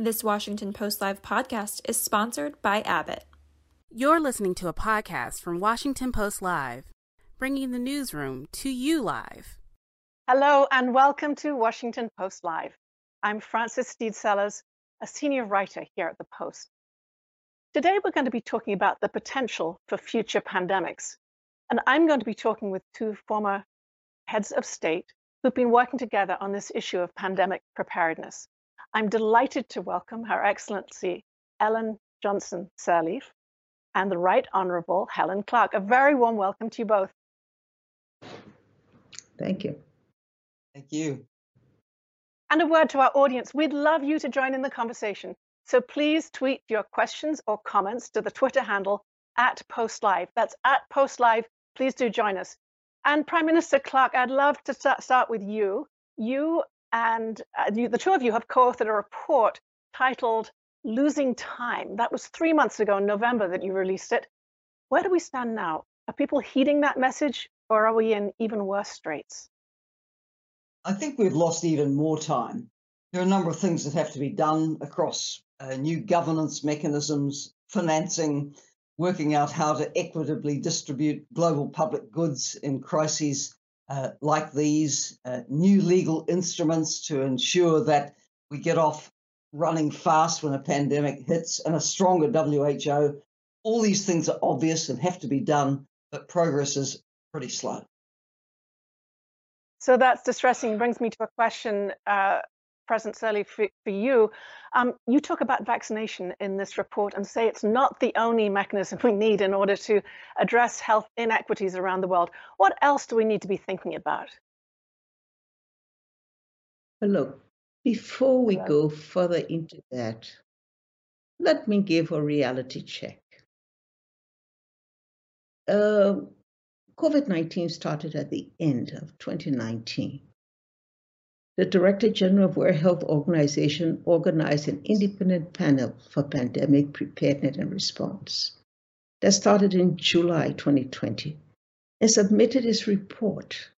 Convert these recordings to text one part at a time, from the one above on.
This Washington Post Live podcast is sponsored by Abbott. You're listening to a podcast from Washington Post Live, bringing the newsroom to you live. Hello, and welcome to Washington Post Live. I'm Frances Stead Sellers, a senior writer here at the Post. Today, we're going to be talking about the potential for future pandemics. And I'm going to be talking with two former heads of state who've been working together on this issue of pandemic preparedness. I'm delighted to welcome Her Excellency Ellen Johnson Sirleaf and the Right Honorable Helen Clark. A very warm welcome to you both. Thank you. Thank you. And a word to our audience. We'd love you to join in the conversation. So please tweet your questions or comments to the Twitter handle at PostLive. That's at PostLive. Please do join us. And Prime Minister Clark, I'd love to start with you. You and uh, you, the two of you have co-authored a report titled Losing Time. That was three months ago in November that you released it. Where do we stand now? Are people heeding that message or are we in even worse straits? I think we've lost even more time. There are a number of things that have to be done across uh, new governance mechanisms, financing, working out how to equitably distribute global public goods in crises uh, like these, uh, new legal instruments to ensure that we get off running fast when a pandemic hits, and a stronger WHO. All these things are obvious and have to be done, but progress is pretty slow. So that's distressing. It Brings me to a question uh, present Sirleaf for, for you. Um, you talk about vaccination in this report and say it's not the only mechanism we need in order to address health inequities around the world. What else do we need to be thinking about? Well, look, before we go further into that, let me give a reality check. Uh, COVID 19 started at the end of 2019 the Director General of World Health Organization organized an independent panel for pandemic preparedness and response. That started in July 2020 and submitted its report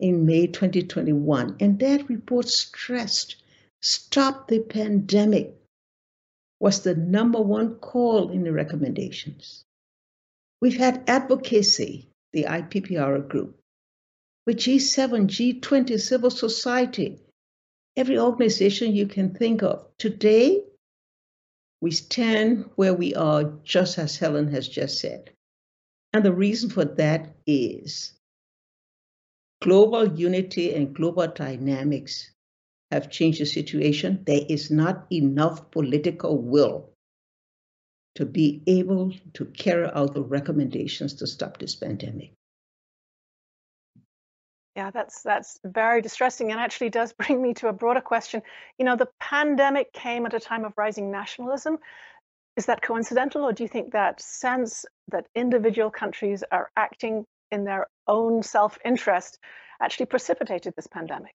in May 2021. And that report stressed stop the pandemic was the number one call in the recommendations. We've had advocacy, the IPPR group, with G7, G20, civil society, every organization you can think of. Today, we stand where we are, just as Helen has just said. And the reason for that is global unity and global dynamics have changed the situation. There is not enough political will to be able to carry out the recommendations to stop this pandemic. Yeah, that's that's very distressing and actually does bring me to a broader question. You know, the pandemic came at a time of rising nationalism. Is that coincidental, or do you think that sense that individual countries are acting in their own self-interest actually precipitated this pandemic?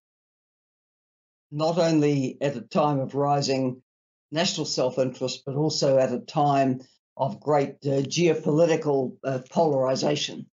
Not only at a time of rising national self-interest, but also at a time of great uh, geopolitical uh, polarization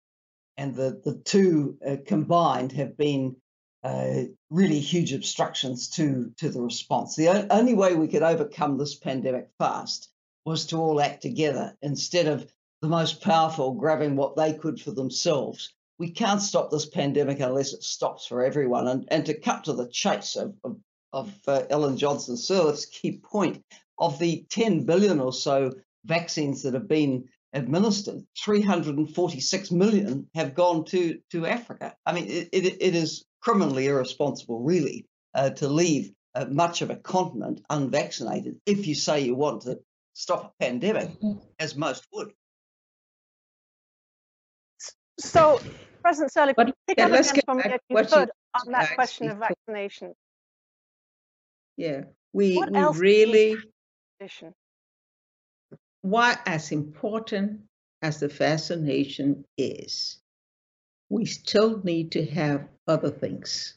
and the, the two uh, combined have been uh, really huge obstructions to, to the response. The only way we could overcome this pandemic fast was to all act together instead of the most powerful grabbing what they could for themselves. We can't stop this pandemic unless it stops for everyone. And, and to cut to the chase of, of, of uh, Ellen Johnson Sirleaf's key point of the 10 billion or so vaccines that have been administered, 346 million have gone to, to Africa. I mean, it, it, it is criminally irresponsible, really, uh, to leave uh, much of a continent unvaccinated if you say you want to stop a pandemic, mm-hmm. as most would. So, President Sirleaf, but, pick yeah, up again from if you could on that question of vaccination. Yeah, we, we really why, as important as the vaccination is, we still need to have other things.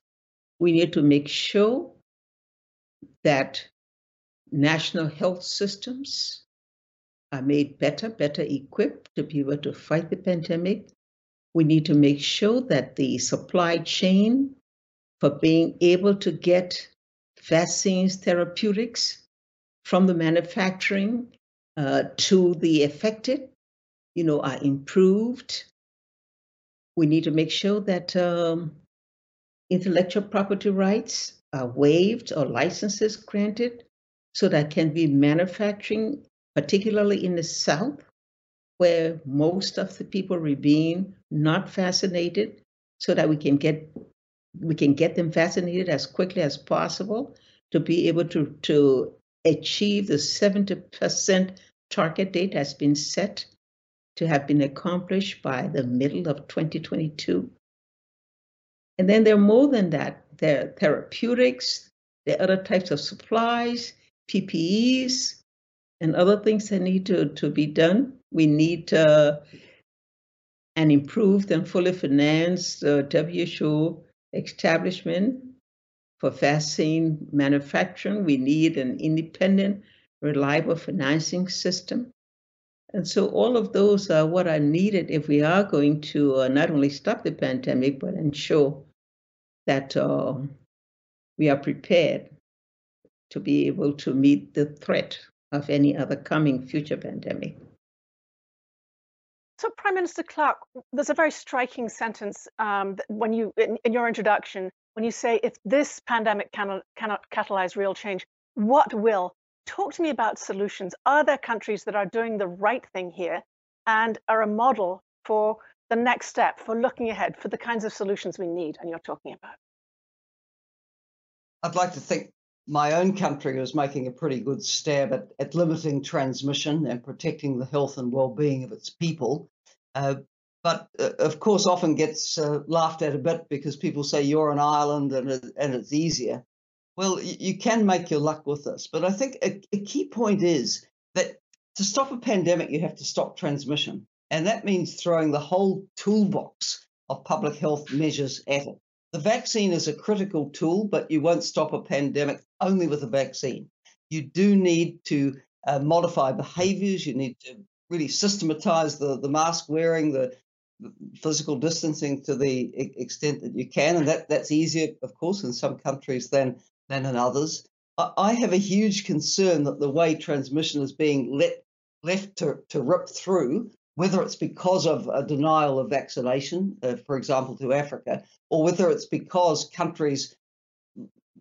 We need to make sure that national health systems are made better, better equipped to be able to fight the pandemic. We need to make sure that the supply chain for being able to get vaccines, therapeutics, from the manufacturing uh, to the affected, you know, are improved. We need to make sure that um, intellectual property rights are waived or licenses granted so that can be manufacturing, particularly in the South, where most of the people remain not vaccinated, so that we can get we can get them vaccinated as quickly as possible to be able to, to achieve the 70% target date has been set to have been accomplished by the middle of 2022. And then there are more than that. There are therapeutics, there are other types of supplies, PPEs, and other things that need to, to be done. We need uh, an improved and fully financed uh, WHO establishment for vaccine manufacturing. We need an independent, reliable financing system. And so all of those are what are needed if we are going to uh, not only stop the pandemic, but ensure that uh, we are prepared to be able to meet the threat of any other coming future pandemic. So, Prime Minister Clark, there's a very striking sentence um, when you, in, in, your introduction, when you say, "If this pandemic cannot cannot catalyze real change, what will?" Talk to me about solutions. Are there countries that are doing the right thing here and are a model for the next step, for looking ahead, for the kinds of solutions we need, and you're talking about? I'd like to think my own country was making a pretty good stab at, at limiting transmission and protecting the health and well-being of its people. Uh, but uh, of course, often gets uh, laughed at a bit because people say you're an island and and it's easier. Well, you, you can make your luck with this, but I think a, a key point is that to stop a pandemic, you have to stop transmission, and that means throwing the whole toolbox of public health measures at it. The vaccine is a critical tool, but you won't stop a pandemic only with a vaccine. You do need to uh, modify behaviors. You need to really systematize the, the mask wearing, the physical distancing to the extent that you can. And that, that's easier, of course, in some countries than, than in others. I have a huge concern that the way transmission is being let, left to, to rip through, whether it's because of a denial of vaccination, uh, for example, to Africa, or whether it's because countries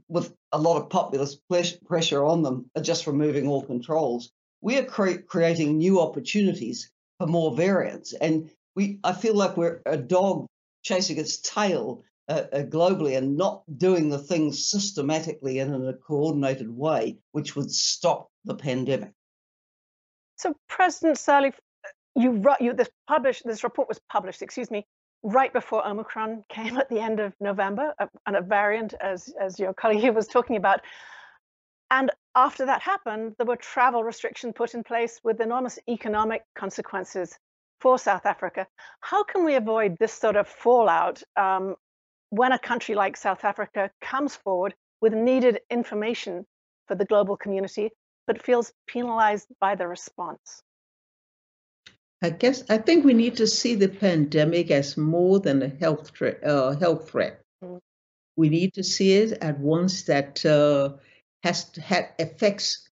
with a lot of populist pressure on them are just removing all controls we are cre- creating new opportunities for more variants. And we, I feel like we're a dog chasing its tail uh, uh, globally and not doing the things systematically and in a coordinated way, which would stop the pandemic. So, President Sirleaf, you, you this published this report was published, excuse me, right before Omicron came at the end of November, uh, and a variant, as as your colleague was talking about. And after that happened, there were travel restrictions put in place with enormous economic consequences for South Africa. How can we avoid this sort of fallout um, when a country like South Africa comes forward with needed information for the global community, but feels penalized by the response? I guess I think we need to see the pandemic as more than a health threat. Uh, health threat. Mm. We need to see it at once that uh, has had affects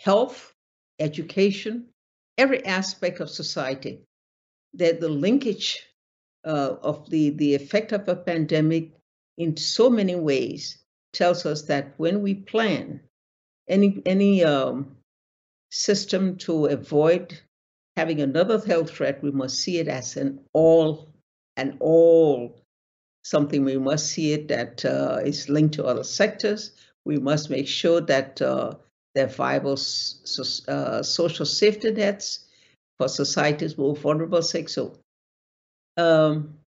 health, education, every aspect of society. That the linkage uh, of the, the effect of a pandemic in so many ways tells us that when we plan any any um, system to avoid having another health threat, we must see it as an all an all something. We must see it that uh, is linked to other sectors we must make sure that uh, there are viable so, uh, social safety nets for society's more vulnerable sectors. So, um,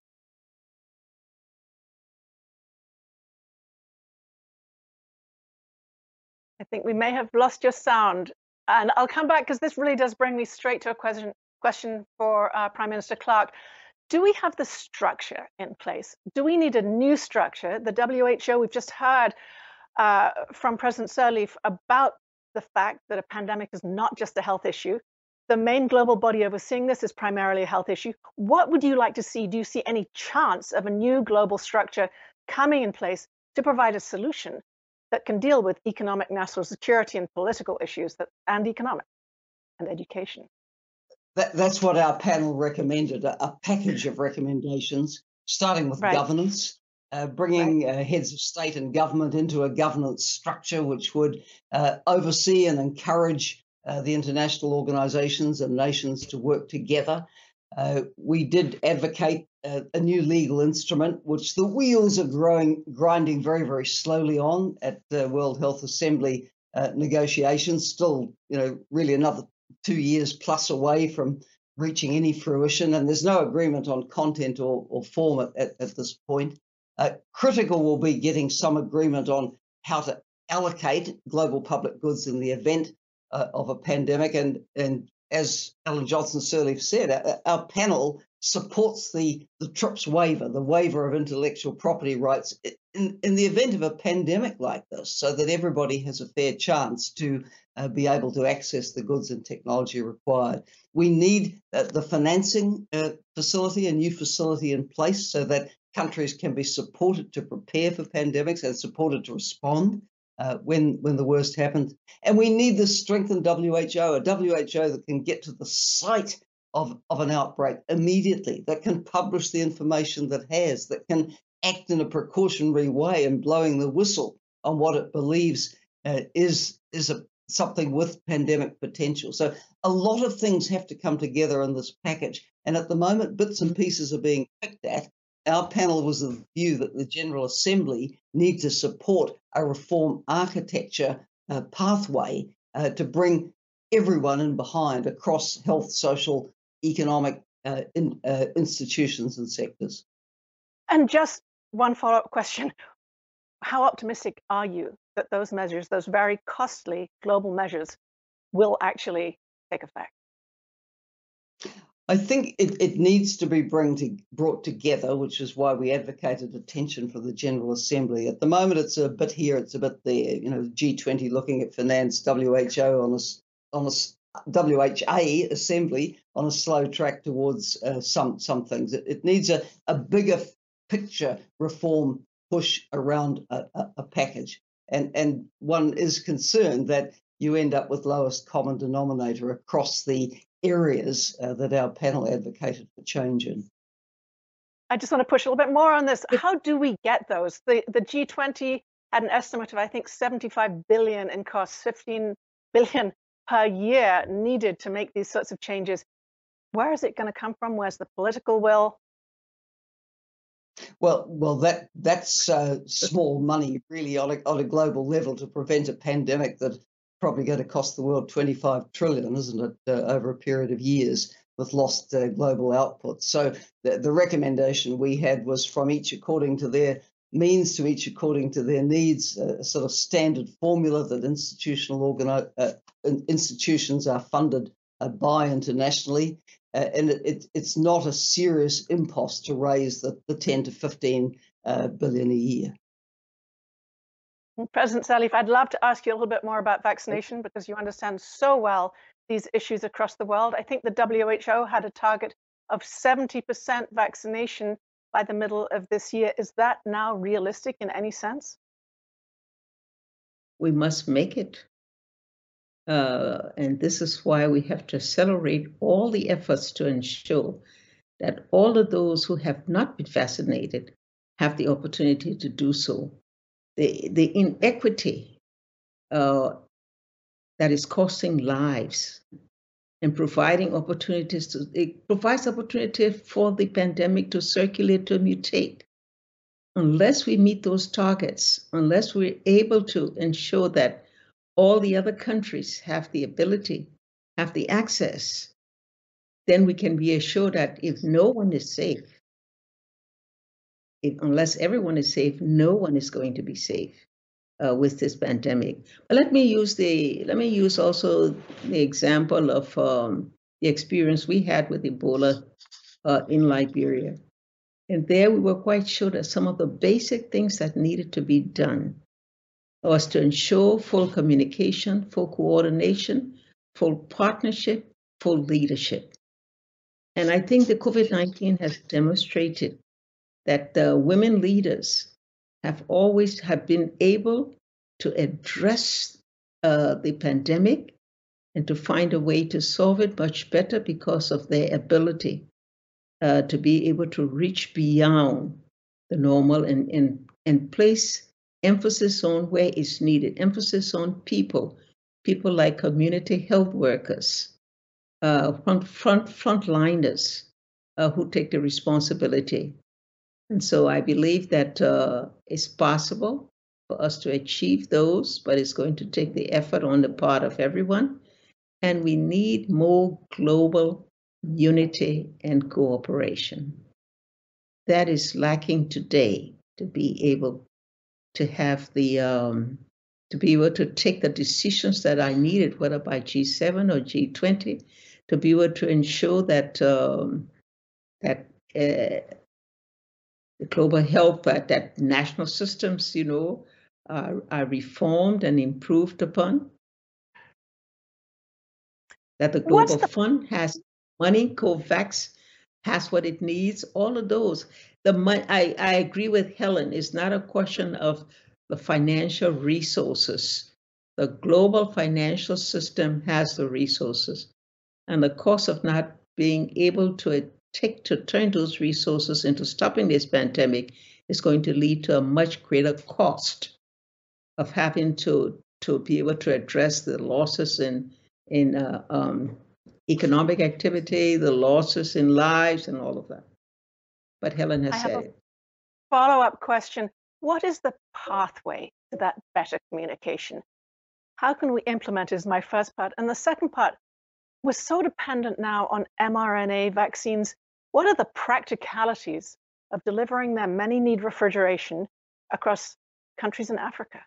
I think we may have lost your sound. And I'll come back because this really does bring me straight to a question, question for uh, Prime Minister Clark. Do we have the structure in place? Do we need a new structure? The WHO, we've just heard uh, from President Sirleaf about the fact that a pandemic is not just a health issue. The main global body overseeing this is primarily a health issue. What would you like to see? Do you see any chance of a new global structure coming in place to provide a solution that can deal with economic national security and political issues that, and economic and education. That, that's what our panel recommended a, a package of recommendations, starting with right. governance, uh, bringing uh, heads of state and government into a governance structure which would uh, oversee and encourage uh, the international organizations and nations to work together. Uh, we did advocate uh, a new legal instrument, which the wheels are growing, grinding very, very slowly on at the World Health Assembly negotiations. Still, you know, really another two years plus away from reaching any fruition, and there's no agreement on content or, or form at, at, at this point. Uh, critical will be getting some agreement on how to allocate global public goods in the event uh, of a pandemic. And, and as Ellen Johnson Sirleaf said, our, our, panel supports the, the TRIPS waiver, the waiver of intellectual property rights in, in the event of a pandemic like this, so that everybody has a fair chance to uh, be able to access the goods and technology required. We need uh, the financing uh, facility, a new facility in place so that countries can be supported to prepare for pandemics and supported to respond uh, when when the worst happens. And we need the strengthened WHO, a WHO that can get to the site of, of an outbreak immediately, that can publish the information that has, that can act in a precautionary way and blowing the whistle on what it believes uh, is is a something with pandemic potential. So a lot of things have to come together in this package. And at the moment, bits and pieces are being picked at. Our panel was of the view that the General Assembly need to support a reform architecture uh, pathway uh, to bring everyone in behind across health, social, economic uh, in, uh, institutions and sectors. And just one follow up question How optimistic are you that those measures, those very costly global measures, will actually take effect? I think it, it needs to be bring to, brought together, which is why we advocated attention for the General Assembly. At the moment, it's a bit here, it's a bit there. You know, G20 looking at finance, WHO on a, on a WHA assembly on a slow track towards uh, some some things. It, it needs a, a bigger picture reform push around a, a, a package and and one is concerned that you end up with lowest common denominator across the areas uh, that our panel advocated for change in. I just want to push a little bit more on this. How do we get those? The the G20 had an estimate of I think 75 billion in costs, 15 billion per year needed to make these sorts of changes. Where is it going to come from? Where's the political will? Well, well, that that's uh, small money really on a, on a global level to prevent a pandemic that probably going to cost the world 25 trillion, isn't it, uh, over a period of years with lost uh, global output. So the, the recommendation we had was from each according to their means to each according to their needs, a sort of standard formula that institutional organi- uh, institutions are funded uh, by internationally. Uh, and it, it, it's not a serious impost to raise the, the 10 to 15 uh, billion a year. President Sirleaf, I'd love to ask you a little bit more about vaccination because you understand so well these issues across the world. I think the WHO had a target of 70% vaccination by the middle of this year. Is that now realistic in any sense? We must make it. Uh, and this is why we have to accelerate all the efforts to ensure that all of those who have not been vaccinated have the opportunity to do so. The, the inequity uh, that is costing lives and providing opportunities to it provides opportunity for the pandemic to circulate to mutate. Unless we meet those targets unless we're able to ensure that all the other countries have the ability, have the access, then we can be assured that if no one is safe, if, unless everyone is safe, no one is going to be safe uh, with this pandemic. But let me use the let me use also the example of um, the experience we had with Ebola uh, in Liberia. And there we were quite sure that some of the basic things that needed to be done was to ensure full communication, full coordination, full partnership, full leadership. And I think the COVID 19 has demonstrated that the women leaders have always have been able to address uh, the pandemic and to find a way to solve it much better because of their ability uh, to be able to reach beyond the normal and, and, and place emphasis on where it's needed, emphasis on people, people like community health workers, uh, front, front, frontliners uh, who take the responsibility. And so I believe that uh, it's possible for us to achieve those, but it's going to take the effort on the part of everyone. And we need more global unity and cooperation. That is lacking today to be able to have the um, to be able to take the decisions that I needed, whether by G7 or G20, to be able to ensure that um, that uh, the global health, that, that national systems, you know, are, are reformed and improved upon. That the Global the- Fund has money, COVAX has what it needs, all of those. The money, I, I agree with Helen, it's not a question of the financial resources. The global financial system has the resources. And the cost of not being able to take to turn those resources into stopping this pandemic is going to lead to a much greater cost of having to to be able to address the losses in in uh, um, economic activity, the losses in lives, and all of that. But Helen has I said it. Follow up question What is the pathway to that better communication? How can we implement is my first part. And the second part, we're so dependent now on mRNA vaccines. What are the practicalities of delivering them? Many need refrigeration across countries in Africa.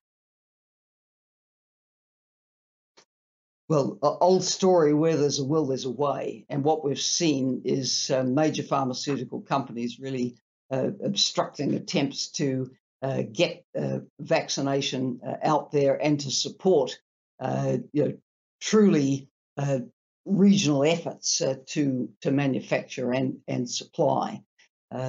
Well, old story where there's a will, there's a way. And what we've seen is uh, major pharmaceutical companies really uh, obstructing attempts to uh, get uh, vaccination uh, out there and to support uh, you know, truly regional efforts to, to manufacture and, and supply.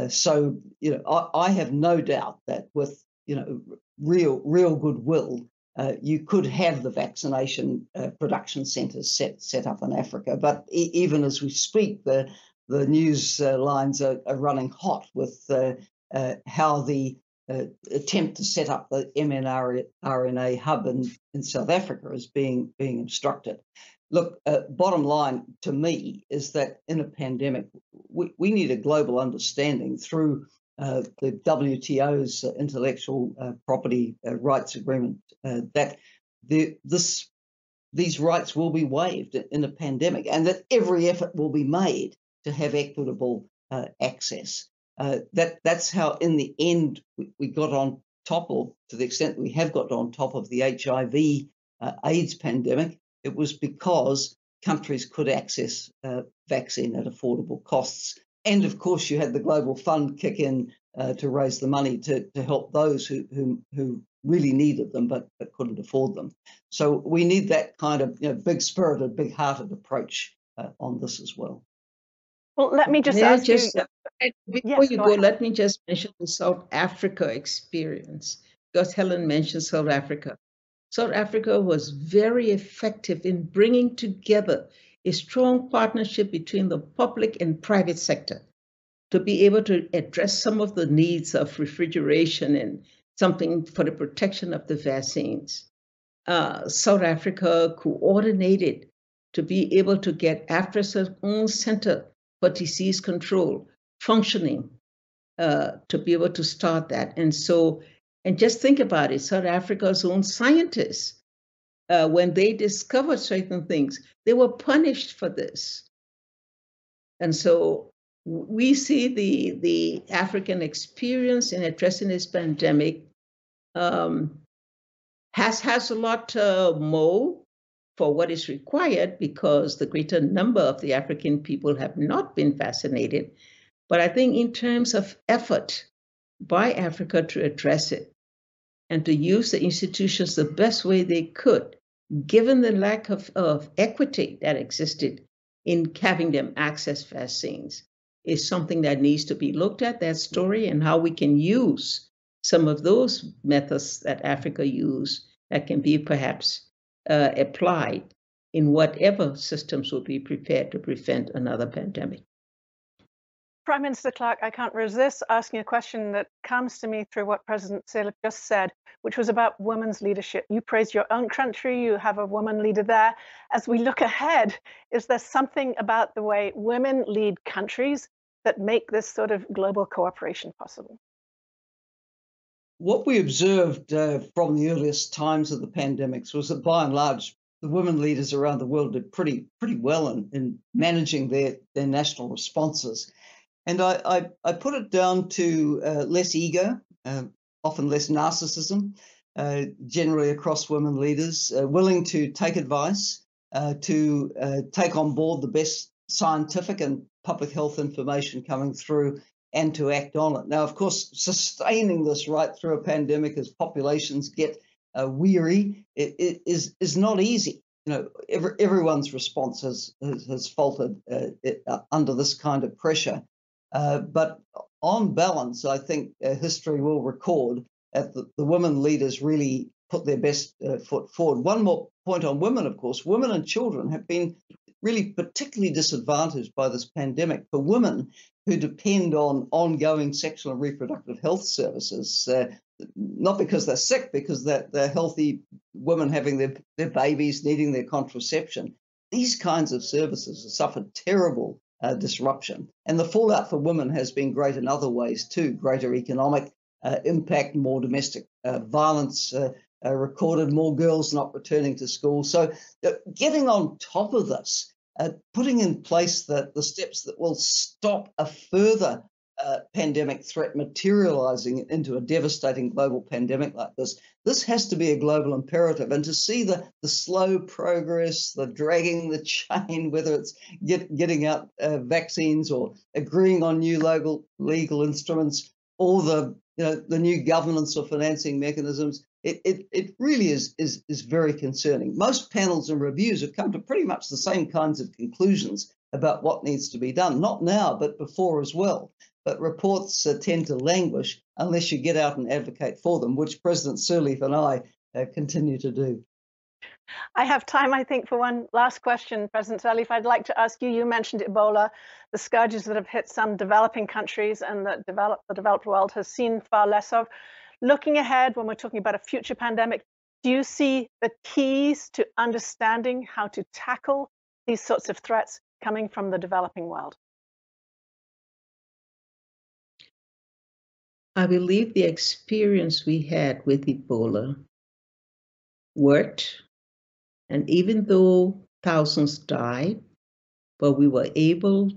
so, you know, I, I have no doubt that with you know real real goodwill uh, you could have the vaccination uh, production centres set set up in Africa. But e- even as we speak, the the news uh, lines are, are, running hot with uh, uh, how the uh, attempt to set up the mRNA hub in, in South Africa is being being obstructed. Look, bottom line to me is that in a pandemic, we, we need a global understanding through uh, the WTO's uh, intellectual uh, property uh, rights agreement uh, that the, this these rights will be waived in a pandemic, and that every effort will be made to have equitable access. that that's how, in the end, we, we, got on top of, to the extent we have got on top of the HIV AIDS pandemic. It was because countries could access vaccine at affordable costs and of course, you had the Global Fund kick in uh, to raise the money to, to help those who, who, who really needed them but, but couldn't afford them. So we need that kind of you know, big spirited, big hearted approach uh, on this as well. Well, let me just ask just, you. Uh, before yes, you go, go let me just mention the South Africa experience because Helen mentioned South Africa. South Africa was very effective in bringing together a strong partnership between the public and private sector to be able to address some of the needs of refrigeration and something for the protection of the vaccines. Uh, South Africa coordinated to be able to get Africa's own center for disease control functioning uh, to be able to start that. And so, and just think about it South Africa's own scientists uh, when they discovered certain things, they were punished for this. And so we see the, the African experience in addressing this pandemic um, has, has a lot uh, more for what is required because the greater number of the African people have not been vaccinated. But I think, in terms of effort by Africa to address it, and to use the institutions the best way they could, given the lack of, of equity that existed in having them access vaccines, is something that needs to be looked at, that story, and how we can use some of those methods that Africa used that can be perhaps uh, applied in whatever systems will be prepared to prevent another pandemic. Prime Minister Clark, I can't resist asking a question that comes to me through what President Sirleaf just said, which was about women's leadership. You praise your own country, you have a woman leader there. As we look ahead, is there something about the way women lead countries that make this sort of global cooperation possible? What we observed uh, from the earliest times of the pandemics was that by and large, the women leaders around the world did pretty pretty well in, in managing their, their national responses. And I, I, I put it down to uh, less ego, uh, often less narcissism, uh, generally across women leaders, uh, willing to take advice, uh, to uh, take on board the best scientific and public health information coming through and to act on it. Now, of course, sustaining this right through a pandemic as populations get weary it, it is, is not easy you know, every, everyone's response has has, has faltered uh, it, uh, under this kind of pressure. Uh, but on balance, I think uh, history will record that the, the, women leaders really put their best uh, foot forward. One more point on women, of course, women and children have been really particularly disadvantaged by this pandemic. For women who depend on ongoing sexual and reproductive health services, uh, not because they're sick, because they're, they're healthy women having their, their babies, needing their contraception. These kinds of services have suffered terrible uh, disruption. And the fallout for women has been great in other ways too greater economic uh, impact, more domestic uh, violence uh, uh, recorded, more girls not returning to school. So, getting on top of this, putting in place the, the steps that will stop a further pandemic threat materializing into a devastating global pandemic like this. This has to be a global imperative. And to see the, the slow progress, the dragging the chain, whether it's get, getting out uh, vaccines or agreeing on new legal, legal instruments or the, you know, the new governance or financing mechanisms, it, it, it really is, is, is very concerning. Most panels and reviews have come to pretty much the same kinds of conclusions about what needs to be done, not now, but before as well but reports uh, tend to languish unless you get out and advocate for them, which President Sirleaf and I uh, continue to do. I have time, I think, for one last question, President Sirleaf. I'd like to ask you. You mentioned Ebola, the scourges that have hit some developing countries and that develop, the developed world has seen far less of. Looking ahead, when we're talking about a future pandemic, do you see the keys to understanding how to tackle these sorts of threats coming from the developing world? I believe the experience we had with Ebola worked. And even though thousands died, but we were able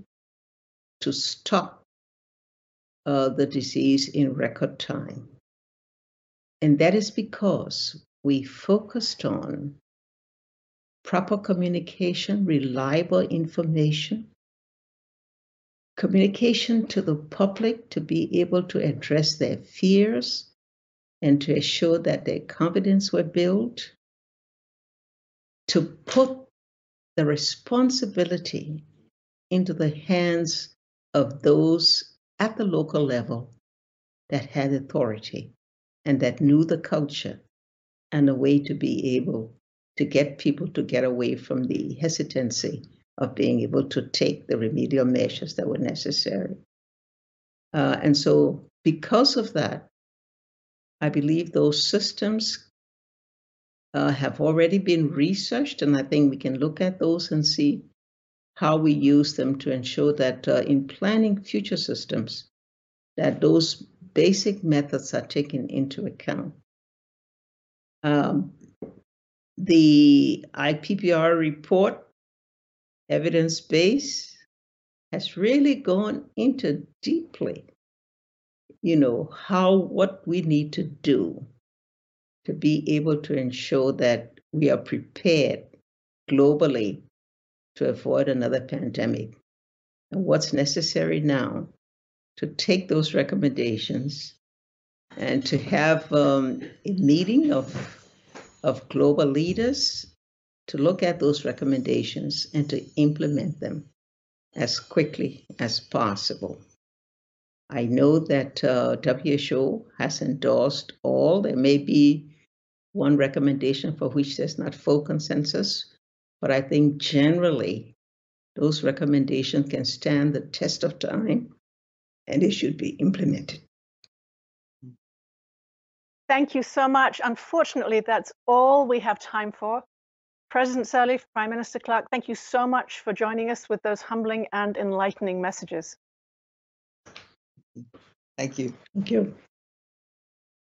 to stop uh, the disease in record time. And that is because we focused on proper communication, reliable information, communication to the public to be able to address their fears and to assure that their confidence were built, to put the responsibility into the hands of those at the local level that had authority and that knew the culture and a way to be able to get people to get away from the hesitancy of being able to take the remedial measures that were necessary. Uh, and so, because of that, I believe those systems uh, have already been researched, and I think we can look at those and see how we use them to ensure that uh, in planning future systems, that those basic methods are taken into account. Um, the IPPR report evidence base has really gone into deeply, you know, how what we need to do to be able to ensure that we are prepared globally to avoid another pandemic. And what's necessary now to take those recommendations and to have um, a meeting of, of global leaders to look at those recommendations and to implement them as quickly as possible. I know that uh, WHO has endorsed all. There may be one recommendation for which there's not full consensus, but I think generally those recommendations can stand the test of time and they should be implemented. Thank you so much. Unfortunately, that's all we have time for. President Sirleaf, Prime Minister Clark, thank you so much for joining us with those humbling and enlightening messages. Thank you. Thank you.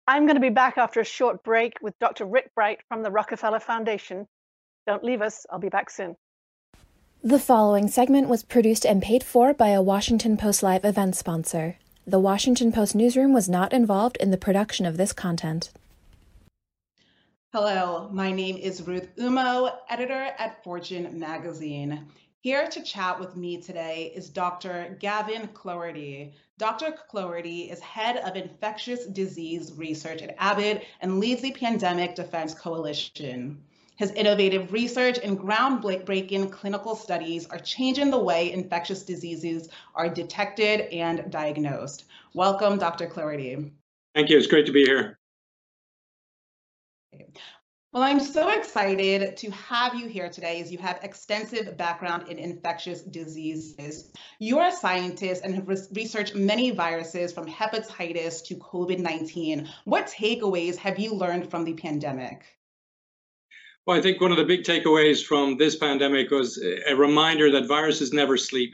I'm going to be back after a short break with Dr. Rick Bright from the Rockefeller Foundation. Don't leave us, I'll be back soon. The following segment was produced and paid for by a Washington Post Live event sponsor. The Washington Post newsroom was not involved in the production of this content. Hello, my name is Ruth Umoh, editor at Fortune magazine. Here to chat with me today is Dr. Gavin Cloherty. Dr. Cloherty is head of infectious disease research at Abbott and leads the Pandemic Defense Coalition. His innovative research and groundbreaking clinical studies are changing the way infectious diseases are detected and diagnosed. Welcome, Dr. Cloherty. Thank you. It's great to be here. Well, I'm so excited to have you here today as you have extensive background in infectious diseases. You're a scientist and have researched many viruses from hepatitis to COVID 19. What takeaways have you learned from the pandemic? Well, I think one of the big takeaways from this pandemic was a reminder that viruses never sleep.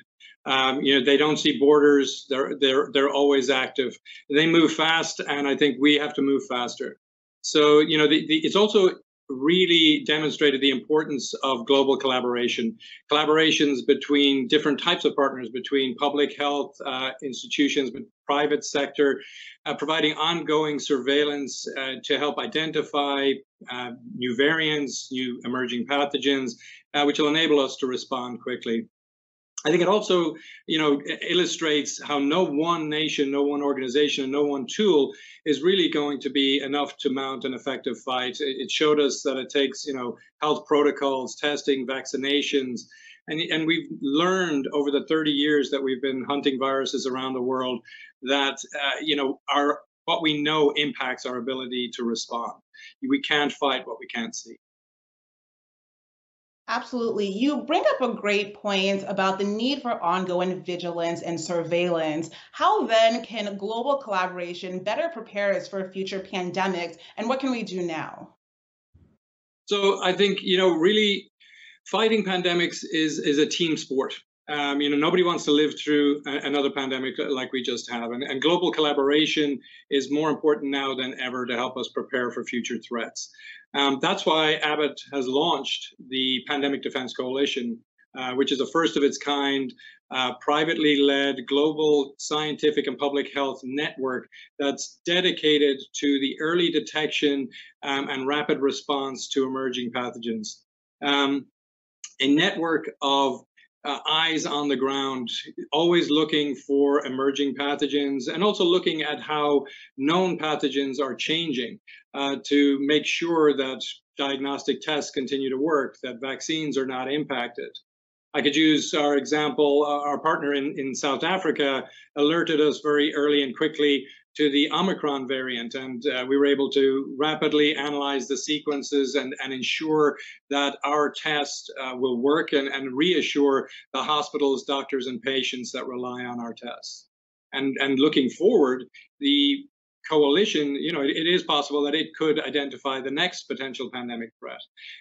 Um, you know, they don't see borders. They're they're they're always active. They move fast, and I think we have to move faster. So, you know, the, the, it's also really demonstrated the importance of global collaboration, collaborations between different types of partners, between public health uh, institutions, private sector, uh, providing ongoing surveillance uh, to help identify uh, new variants, new emerging pathogens, uh, which will enable us to respond quickly. I think it also, you know, illustrates how no one nation, no one organization, no one tool is really going to be enough to mount an effective fight. It showed us that it takes, you know, health protocols, testing, vaccinations, and, and we've learned over the 30 years that we've been hunting viruses around the world that, uh, you know, our what we know impacts our ability to respond. We can't fight what we can't see. Absolutely. You bring up a great point about the need for ongoing vigilance and surveillance. How then can global collaboration better prepare us for future pandemics, and what can we do now? So I think, you know, really fighting pandemics is is a team sport. Um, you know, nobody wants to live through a, another pandemic like we just have, and, and, global collaboration is more important now than ever to help us prepare for future threats. Um, that's why Abbott has launched the Pandemic Defense Coalition, uh, which is a first of its kind, uh, privately led global scientific and public health network that's dedicated to the early detection um, and rapid response to emerging pathogens. Um, a network of uh, eyes on the ground, always looking for emerging pathogens and also looking at how known pathogens are changing uh, to make sure that diagnostic tests continue to work, that vaccines are not impacted. I could use our example, uh, our partner in, in South Africa alerted us very early and quickly to the Omicron variant. And uh, we were able to rapidly analyze the sequences and, and ensure that our test uh, will work and, and reassure the hospitals, doctors, and patients that rely on our tests. And, and looking forward, the coalition, you know, it, it is possible that it could identify the next potential pandemic threat.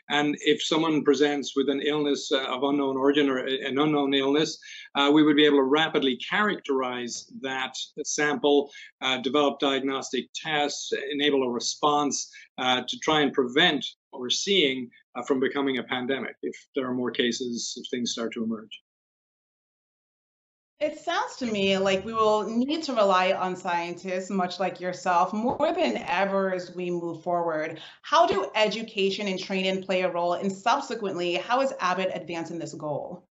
And if someone presents with an illness uh, of unknown origin or an unknown illness, uh, we would be able to rapidly characterize that sample, uh, develop diagnostic tests, enable a response uh, to try and prevent what we're seeing uh, from becoming a pandemic if there are more cases, if things start to emerge. It sounds to me like we will need to rely on scientists, much like yourself, more than ever as we move forward. How do education and training play a role? And subsequently, how is Abbott advancing this goal?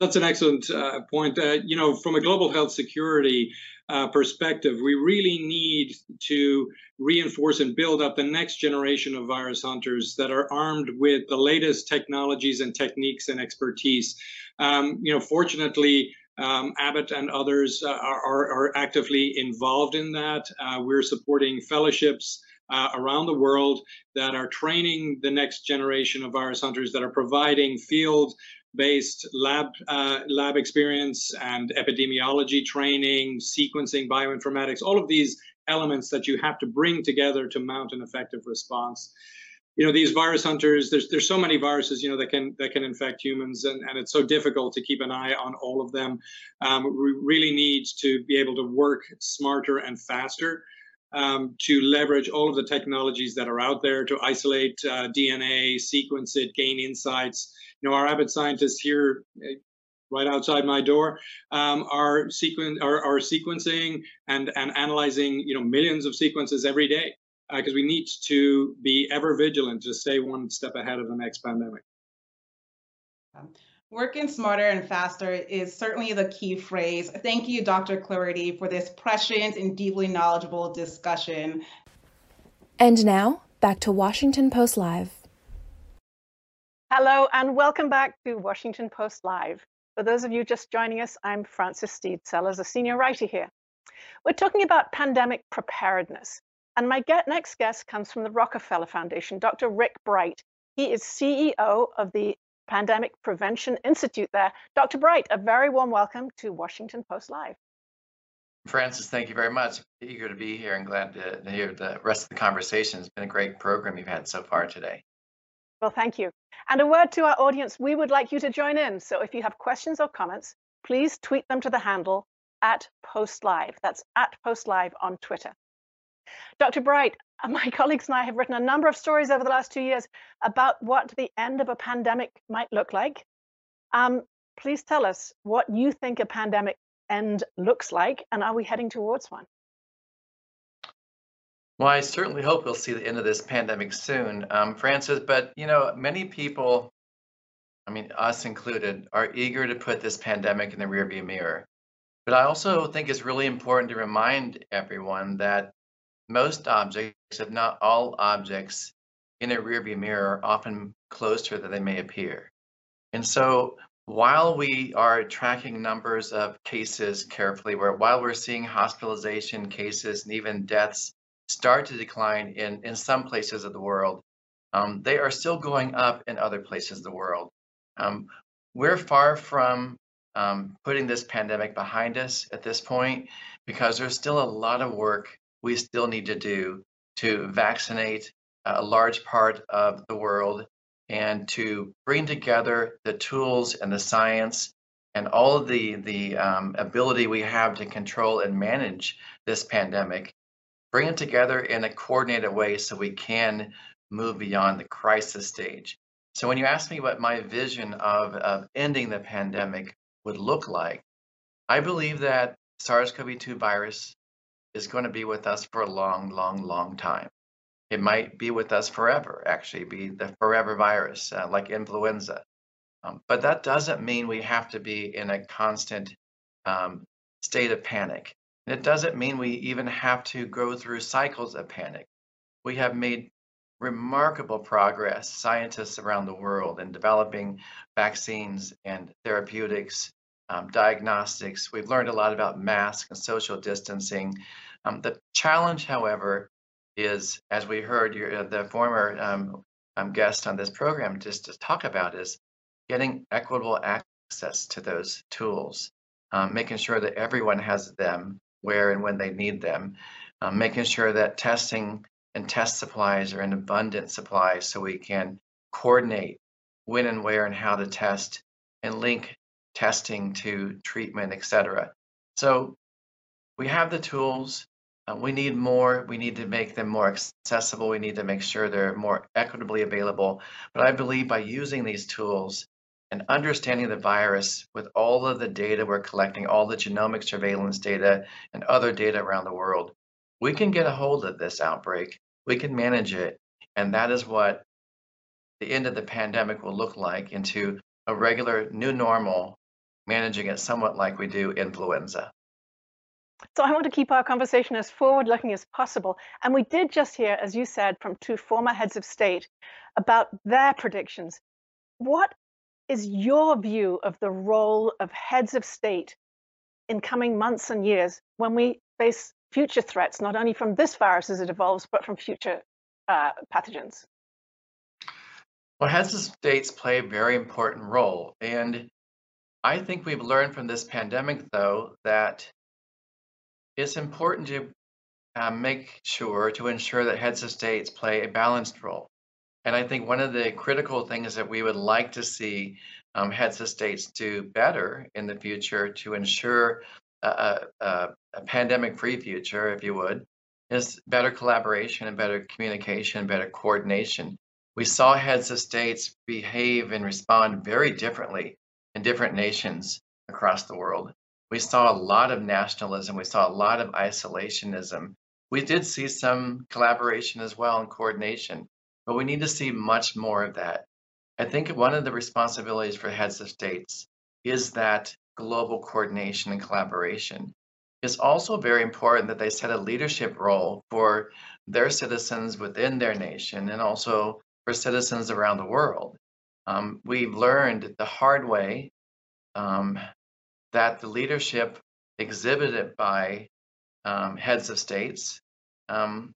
That's an excellent uh, point. Uh, you know, from a global health security uh, perspective, we really need to reinforce and build up the next generation of virus hunters that are armed with the latest technologies and techniques and expertise. Um, you know, fortunately, um, Abbott and others uh, are, are, actively involved in that. Uh, we're supporting fellowships uh, around the world that are training the next generation of virus hunters that are providing field based lab uh, lab experience and epidemiology training sequencing bioinformatics all of these elements that you have to bring together to mount an effective response you know these virus hunters there's there's so many viruses you know that can that can infect humans and, and it's so difficult to keep an eye on all of them. Um, we really need to be able to work smarter and faster um, to leverage all of the technologies that are out there to isolate uh, dna sequence it gain insights. You know our abbott scientists here eh, right outside my door um, are, sequen- are, are sequencing and, and analyzing you know millions of sequences every day because uh, we need to be ever vigilant to stay one step ahead of the next pandemic. Working smarter and faster is certainly the key phrase. Thank you, Dr. Cloherty, for this prescient and deeply knowledgeable discussion. And now, back to Washington Post Live. Hello, and welcome back to Washington Post Live. For those of you just joining us, I'm Frances Stead Sellers, a senior writer here. We're talking about pandemic preparedness. And my get, next guest comes from the Rockefeller Foundation, Dr. Rick Bright. He is CEO of the Pandemic Prevention Institute there. Dr. Bright, a very warm welcome to Washington Post Live. Frances, thank you very much. Eager to be here and glad to, to hear the rest of the conversation. It's been a great program you've had so far today. Well, thank you. And a word to our audience we would like you to join in. So if you have questions or comments, please tweet them to the handle at Post Live. That's at Post Live on Twitter. Dr. Bright, my colleagues and I have written a number of stories over the last two years about what the end of a pandemic might look like. Um, please tell us what you think a pandemic end looks like, and are we heading towards one? Well, I certainly hope we'll see the end of this pandemic soon, um, Frances. But you know, many people, I mean, us included, are eager to put this pandemic in the rearview mirror. But I also think it's really important to remind everyone that most objects, if not all objects, in a rearview mirror are often closer than they may appear. And so while we are tracking numbers of cases carefully, where while we're seeing hospitalization cases and even deaths start to decline in, in some places of the world, um, they are still going up in other places of the world. Um, we're far from um, putting this pandemic behind us at this point because there's still a lot of work we still need to do to vaccinate a large part of the world and to bring together the tools and the science and all of the the um, ability we have to control and manage this pandemic bring it together in a coordinated way so we can move beyond the crisis stage. So when you ask me what my vision of, of ending the pandemic would look like i believe that sars-cov-2 virus is going to be with us for a long, long, long time. It might be with us forever, actually, be the forever virus, uh, like influenza. Um, but that doesn't mean we have to be in a constant um, state of panic. It doesn't mean we even have to go through cycles of panic. We have made remarkable progress, scientists around the world, in developing vaccines and therapeutics um, diagnostics. We've learned a lot about masks and social distancing. Um, the challenge, however, is, as we heard your, uh, the former um, um, guest on this program just to talk about, is getting equitable access to those tools, um, making sure that everyone has them where and when they need them, um, making sure that testing and test supplies are in abundant supply so we can coordinate when and where and how to test and link testing to treatment, et cetera. So we have the tools. Uh, we need more. We need to make them more accessible. We need to make sure they're more equitably available. But I believe by using these tools and understanding the virus with all of the data we're collecting, all the genomic surveillance data and other data around the world, we can get a hold of this outbreak. We can manage it. And that is what the end of the pandemic will look like into a regular new normal managing it somewhat like we do influenza. So I want to keep our conversation as forward looking as possible. And we did just hear, as you said, from two former heads of state about their predictions. What is your view of the role of heads of state in coming months and years when we face future threats, not only from this virus as it evolves, but from future uh, pathogens? Well, heads of states play a very important role. And I think we've learned from this pandemic, though, that it's important to uh, make sure to ensure that heads of states play a balanced role. And I think one of the critical things that we would like to see um, heads of states do better in the future to ensure a, a, a pandemic free future, if you would, is better collaboration and better communication, better coordination. We saw heads of states behave and respond very differently in different nations across the world. We saw a lot of nationalism, we saw a lot of isolationism. We did see some collaboration as well and coordination, but we need to see much more of that. I think one of the responsibilities for heads of states is that global coordination and collaboration. It's also very important that they set a leadership role for their citizens within their nation and also for citizens around the world. Um, we've learned the hard way um, that the leadership exhibited by um, heads of states um,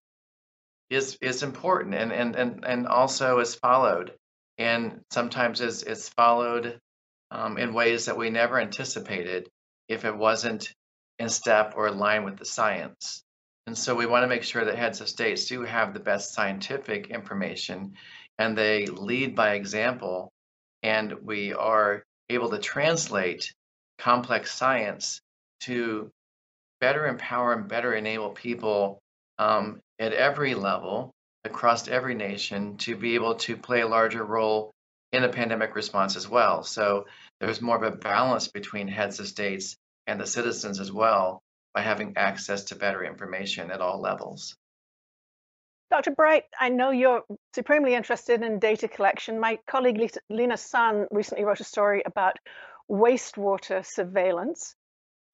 is is important and, and and and also is followed and sometimes it's, it's followed um, in ways that we never anticipated if it wasn't in step or line with the science. And so we want to make sure that heads of states do have the best scientific information and they lead by example. And we are able to translate complex science to better empower and better enable people um, at every level across every nation to be able to play a larger role in the pandemic response as well. So there's more of a balance between heads of states and the citizens as well by having access to better information at all levels. Dr. Bright, I know you're supremely interested in data collection. My colleague Lena Sun recently wrote a story about wastewater surveillance.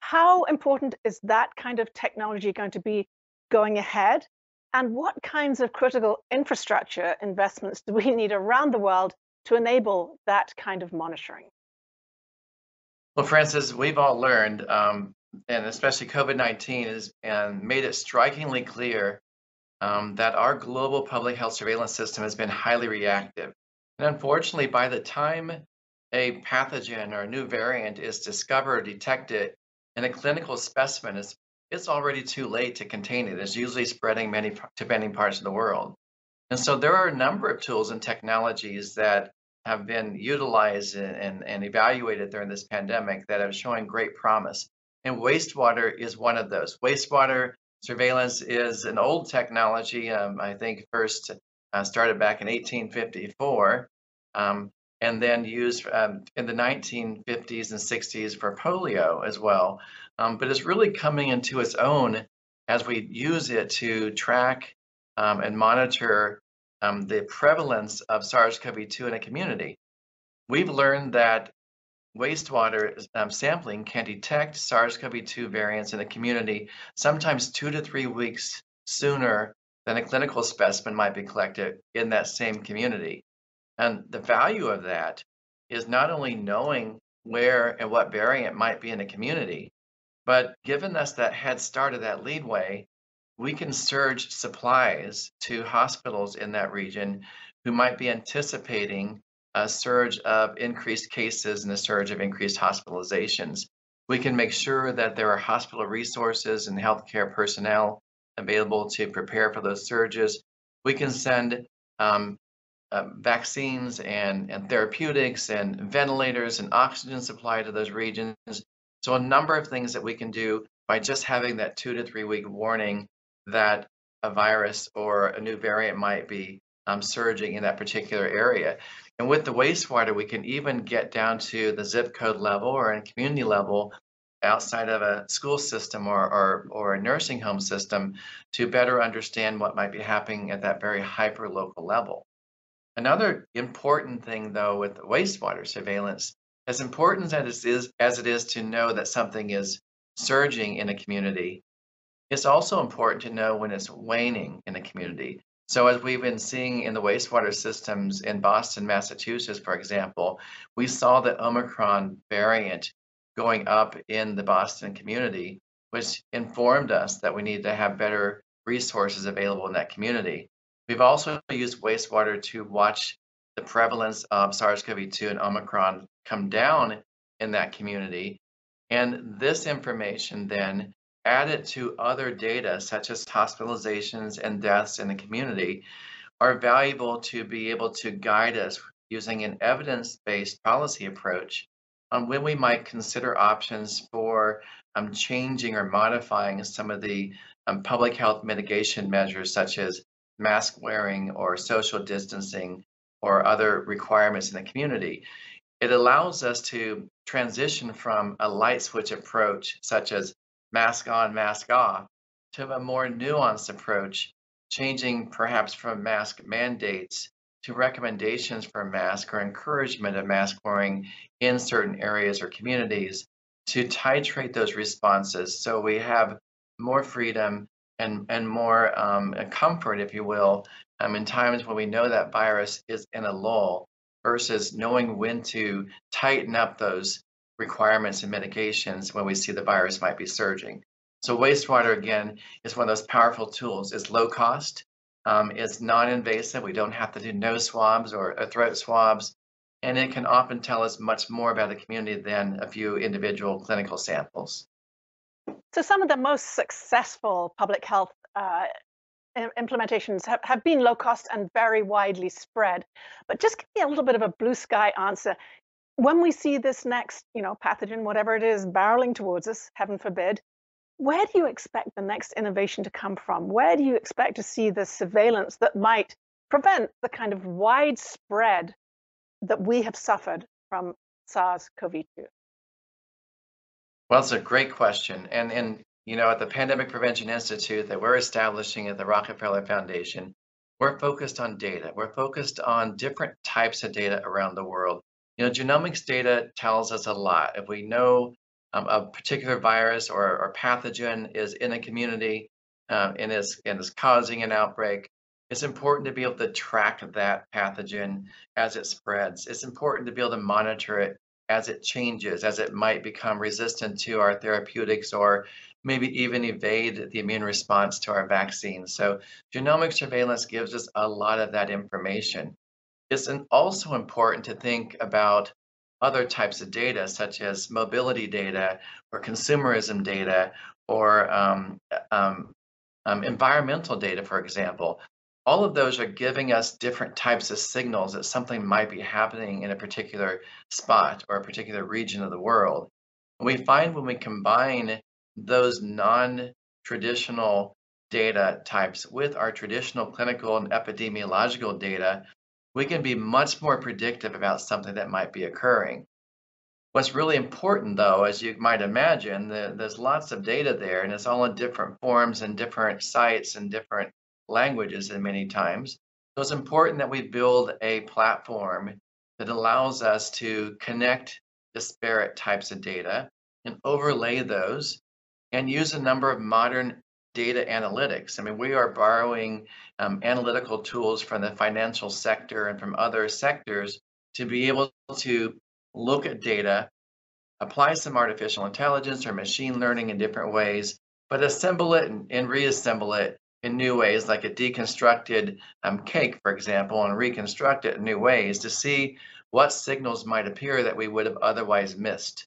How important is that kind of technology going to be going ahead? And what kinds of critical infrastructure investments do we need around the world to enable that kind of monitoring? Well, Frances, we've all learned, um, and especially COVID 19 has and made it strikingly clear um, that our global public health surveillance system has been highly reactive. And unfortunately, by the time a pathogen or a new variant is discovered, detected, in a clinical specimen is it's already too late to contain it. It's usually spreading many to many parts of the world. And so there are a number of tools and technologies that have been utilized and, and, and evaluated during this pandemic that are showing great promise. And wastewater is one of those. Wastewater surveillance is an old technology. Um, I think first uh, started back in 1854. Um, and then used um, in the 1950s and 60s for polio as well. Um, but it's really coming into its own as we use it to track um, and monitor um, the prevalence of SARS-CoV-2 in a community. We've learned that wastewater um, sampling can detect SARS-CoV-2 variants in a community sometimes two to three weeks sooner than a clinical specimen might be collected in that same community. And the value of that is not only knowing where and what variant might be in a community, but given us that head start of that leadway, we can surge supplies to hospitals in that region who might be anticipating a surge of increased cases and a surge of increased hospitalizations. We can make sure that there are hospital resources and healthcare personnel available to prepare for those surges. We can send um, uh, vaccines and, and therapeutics and ventilators and oxygen supply to those regions. So, a number of things that we can do by just having that two to three week warning that a virus or a new variant might be um, surging in that particular area. And with the wastewater, we can even get down to the zip code level or in community level outside of a school system or, or, or a nursing home system to better understand what might be happening at that very hyper local level. Another important thing, though, with wastewater surveillance, as important as it is, as it is to know that something is surging in a community, it's also important to know when it's waning in a community. So, as we've been seeing in the wastewater systems in Boston, Massachusetts, for example, we saw the Omicron variant going up in the Boston community. which informed us that we need to have better resources available in that community. We've also used wastewater to watch the prevalence of SARS-CoV-2 and Omicron come down in that community. And this information then added to other data such as hospitalizations and deaths in the community are valuable to be able to guide us using an evidence-based policy approach on when we might consider options for um, changing or modifying some of the um, public health mitigation measures such as mask wearing or social distancing or other requirements in the community. It allows us to transition from a light switch approach, such as mask on, mask off, to a more nuanced approach, changing perhaps from mask mandates to recommendations for mask or encouragement of mask wearing in certain areas or communities to titrate those responses so we have more freedom and, and more um, comfort, if you will, um, in times when we know that virus is in a lull versus knowing when to tighten up those requirements and mitigations when we see the virus might be surging. So wastewater, again, is one of those powerful tools. It's low cost, um, it's non-invasive. We don't have to do nose swabs or throat swabs. And it can often tell us much more about the community than a few individual clinical samples. So some of the most successful public health uh, implementations have, have been low cost and very widely spread. But just give me a little bit of a blue sky answer. When we see this next, you know, pathogen, whatever it is, barreling towards us, heaven forbid, where do you expect the next innovation to come from? Where do you expect to see the surveillance that might prevent the kind of widespread that we have suffered from SARS-CoV-2? Well, it's a great question. And, and you know, at the Pandemic Prevention Institute that we're establishing at the Rockefeller Foundation, we're focused on data. We're focused on different types of data around the world. You know, genomics data tells us a lot. If we know um, a particular virus or, or pathogen is in a community um, and, is, and is causing an outbreak, it's important to be able to track that pathogen as it spreads. It's important to be able to monitor it as it changes, as it might become resistant to our therapeutics or maybe even evade the immune response to our vaccine. So genomic surveillance gives us a lot of that information. It's also important to think about other types of data, such as mobility data or consumerism data or um, um, um, environmental data, for example. All of those are giving us different types of signals that something might be happening in a particular spot or a particular region of the world. And we find when we combine those non-traditional data types with our traditional clinical and epidemiological data, we can be much more predictive about something that might be occurring. What's really important, though, as you might imagine, the, there's lots of data there, and it's all in different forms and different sites and different languages, and many times. So it's important that we build a platform that allows us to connect disparate types of data and overlay those and use a number of modern data analytics. I mean, we are borrowing um, analytical tools from the financial sector and from other sectors to be able to look at data, apply some artificial intelligence or machine learning in different ways, but assemble it and, and reassemble it in new ways, like a deconstructed um, cake, for example, and reconstruct it in new ways to see what signals might appear that we would have otherwise missed.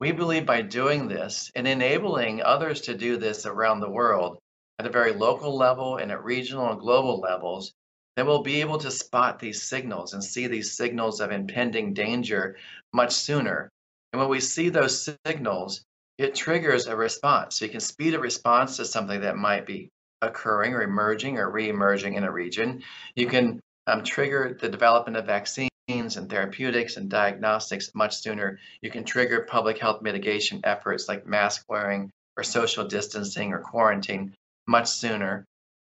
We believe by doing this and enabling others to do this around the world at a very local level and at regional and global levels, then we'll be able to spot these signals and see these signals of impending danger much sooner. And when we see those signals, it triggers a response. So you can speed a response to something that might be occurring or emerging or re-emerging in a region. You can um, trigger the development of vaccines and therapeutics and diagnostics much sooner. You can trigger public health mitigation efforts like mask wearing or social distancing or quarantine much sooner.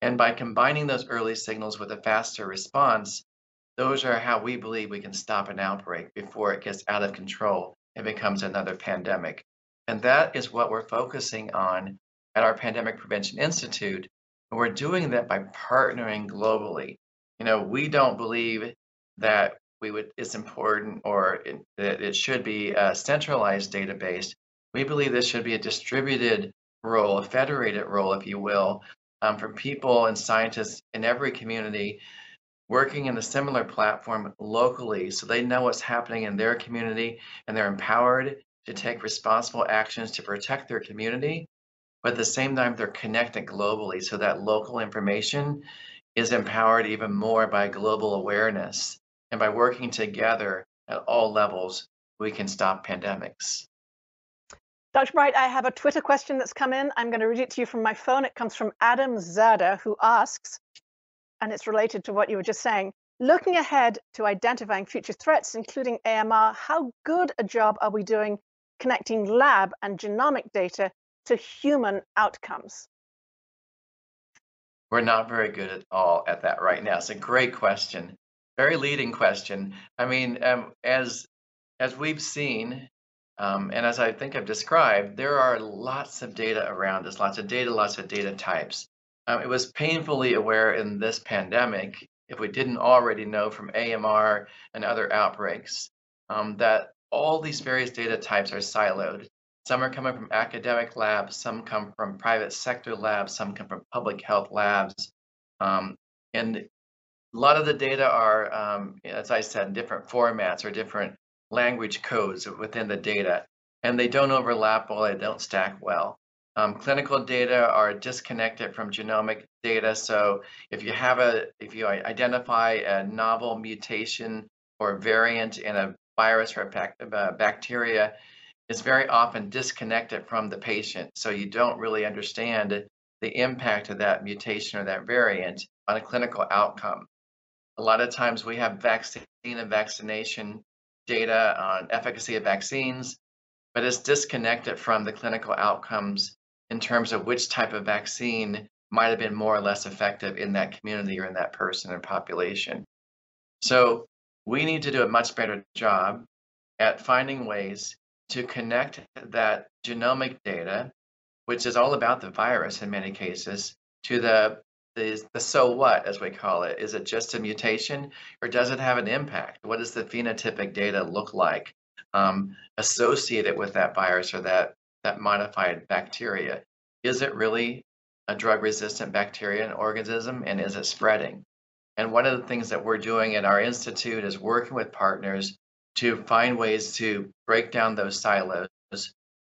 And by combining those early signals with a faster response, those are how we believe we can stop an outbreak before it gets out of control and becomes another pandemic. And that is what we're focusing on at our Pandemic Prevention Institute. And we're doing that by partnering globally. You know, we don't believe that we would it's important or it, it should be a centralized database. We believe this should be a distributed role, a federated role, if you will, um, from people and scientists in every community working in a similar platform locally so they know what's happening in their community and they're empowered to take responsible actions to protect their community. But at the same time, they're connected globally so that local information is empowered even more by global awareness. And by working together at all levels, we can stop pandemics. Dr. Bright, I have a Twitter question that's come in. I'm going to read it to you from my phone. It comes from Adam Zada, who asks, and it's related to what you were just saying. Looking ahead to identifying future threats, including AMR, how good a job are we doing connecting lab and genomic data to human outcomes? We're not very good at all at that right now. It's a great question, very leading question. I mean, um, as as we've seen um, and as I think I've described, there are lots of data around us, lots of data, lots of data types. Um, it was painfully aware in this pandemic, if we didn't already know from AMR and other outbreaks, um, that all these various data types are siloed. Some are coming from academic labs, some come from private sector labs, some come from public health labs. Um, and a lot of the data are, um, as I said, in different formats or different language codes within the data, and they don't overlap well, they don't stack well. Um, clinical data are disconnected from genomic data. So if you have a, if you identify a novel mutation or variant in a virus or a uh, bacteria, it's very often disconnected from the patient. So you don't really understand the impact of that mutation or that variant on a clinical outcome. A lot of times we have vaccine and vaccination data on efficacy of vaccines, but it's disconnected from the clinical outcomes in terms of which type of vaccine might have been more or less effective in that community or in that person or population. So we need to do a much better job at finding ways to connect that genomic data, which is all about the virus in many cases, to the the, the so what, as we call it. Is it just a mutation or does it have an impact? What does the phenotypic data look like um, associated with that virus or that, that modified bacteria? Is it really a drug resistant bacteria and organism and is it spreading? And one of the things that we're doing at our institute is working with partners to find ways to break down those silos,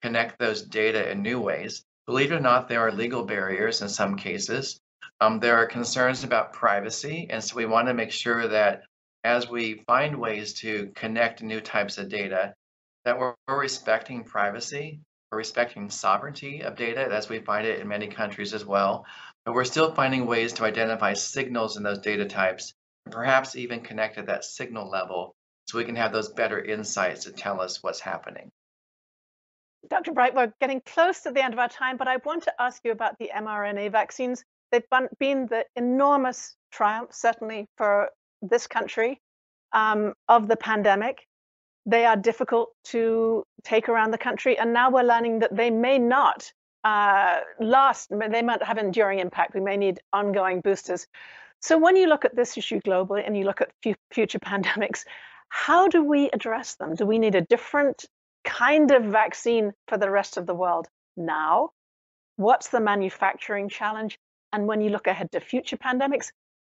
connect those data in new ways. Believe it or not, there are legal barriers in some cases um, there are concerns about privacy, and so we want to make sure that as we find ways to connect new types of data, that we're, we're respecting privacy, we're respecting sovereignty of data, as we find it in many countries as well. But we're still finding ways to identify signals in those data types, and perhaps even connect at that signal level so we can have those better insights to tell us what's happening. Dr. Bright, we're getting close to the end of our time, but I want to ask you about the mRNA vaccines. They've been the enormous triumph, certainly for this country, um, of the pandemic. They are difficult to take around the country, and now we're learning that they may not uh, last. They might have enduring impact. We may need ongoing boosters. So when you look at this issue globally and you look at future pandemics, how do we address them? Do we need a different kind of vaccine for the rest of the world now? What's the manufacturing challenge? And when you look ahead to future pandemics,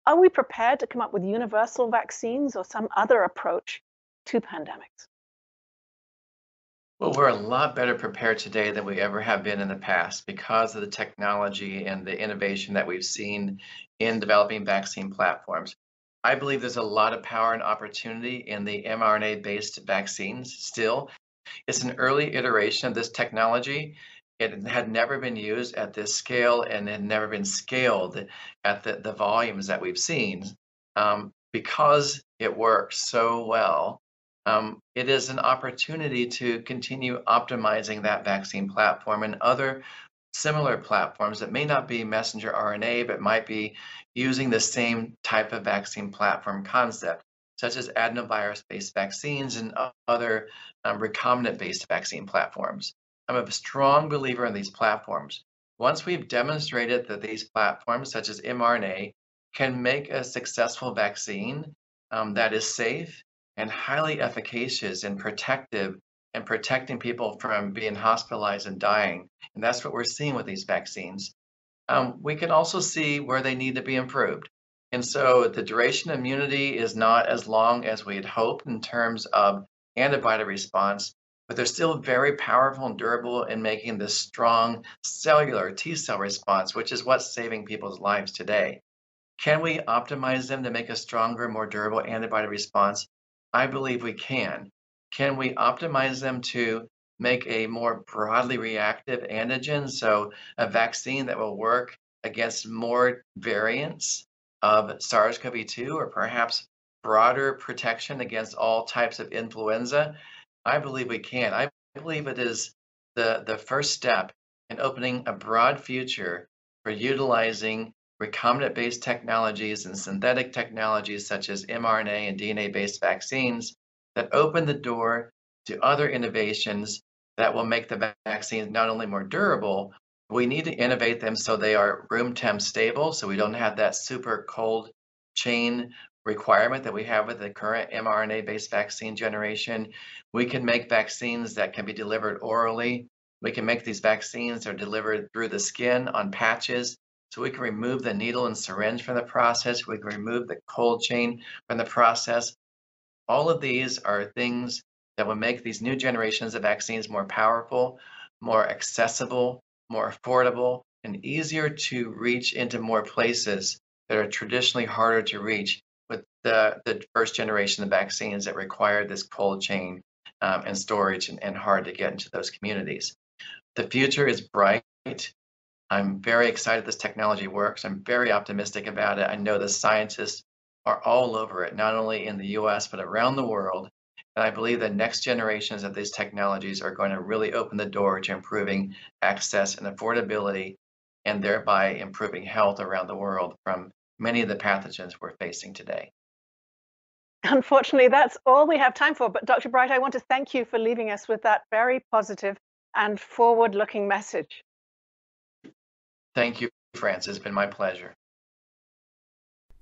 are we prepared to come up with universal vaccines or some other approach to pandemics? Well, we're a lot better prepared today than we ever have been in the past because of the technology and the innovation that we've seen in developing vaccine platforms. I believe there's a lot of power and opportunity in the mRNA based vaccines still. It's an early iteration of this technology, it had never been used at this scale and had never been scaled at the, the volumes that we've seen. Um, because it works so well, um, it is an opportunity to continue optimizing that vaccine platform and other similar platforms that may not be messenger RNA, but might be using the same type of vaccine platform concept, such as adenovirus based vaccines and other um, recombinant based vaccine platforms. I'm a strong believer in these platforms. Once we've demonstrated that these platforms, such as mRNA, can make a successful vaccine um, that is safe and highly efficacious and protective and protecting people from being hospitalized and dying. And that's what we're seeing with these vaccines. Um, we can also see where they need to be improved. And so the duration of immunity is not as long as we had hoped in terms of antibody response, but they're still very powerful and durable in making this strong cellular T cell response, which is what's saving people's lives today. Can we optimize them to make a stronger, more durable antibody response? I believe we can. Can we optimize them to make a more broadly reactive antigen? So, a vaccine that will work against more variants of SARS CoV 2 or perhaps broader protection against all types of influenza? I believe we can. I believe it is the, the first step in opening a broad future for utilizing recombinant based technologies and synthetic technologies such as mRNA and DNA based vaccines that open the door to other innovations that will make the vaccines not only more durable, we need to innovate them so they are room temp stable, so we don't have that super cold chain requirement that we have with the current mRNA based vaccine generation. We can make vaccines that can be delivered orally. We can make these vaccines that are delivered through the skin on patches. So we can remove the needle and syringe from the process. We can remove the cold chain from the process. All of these are things that will make these new generations of vaccines more powerful, more accessible, more affordable, and easier to reach into more places that are traditionally harder to reach with the, the first generation of vaccines that required this cold chain um, and storage and, and hard to get into those communities. The future is bright. I'm very excited this technology works. I'm very optimistic about it. I know the scientists are all over it, not only in the US, but around the world. And I believe the next generations of these technologies are going to really open the door to improving access and affordability, and thereby improving health around the world from many of the pathogens we're facing today. Unfortunately, that's all we have time for. But Dr. Bright, I want to thank you for leaving us with that very positive and forward looking message. Thank you, France. It's been my pleasure.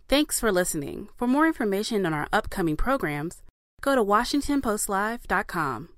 Thanks for listening. For more information on our upcoming programs, go to WashingtonPostLive.com.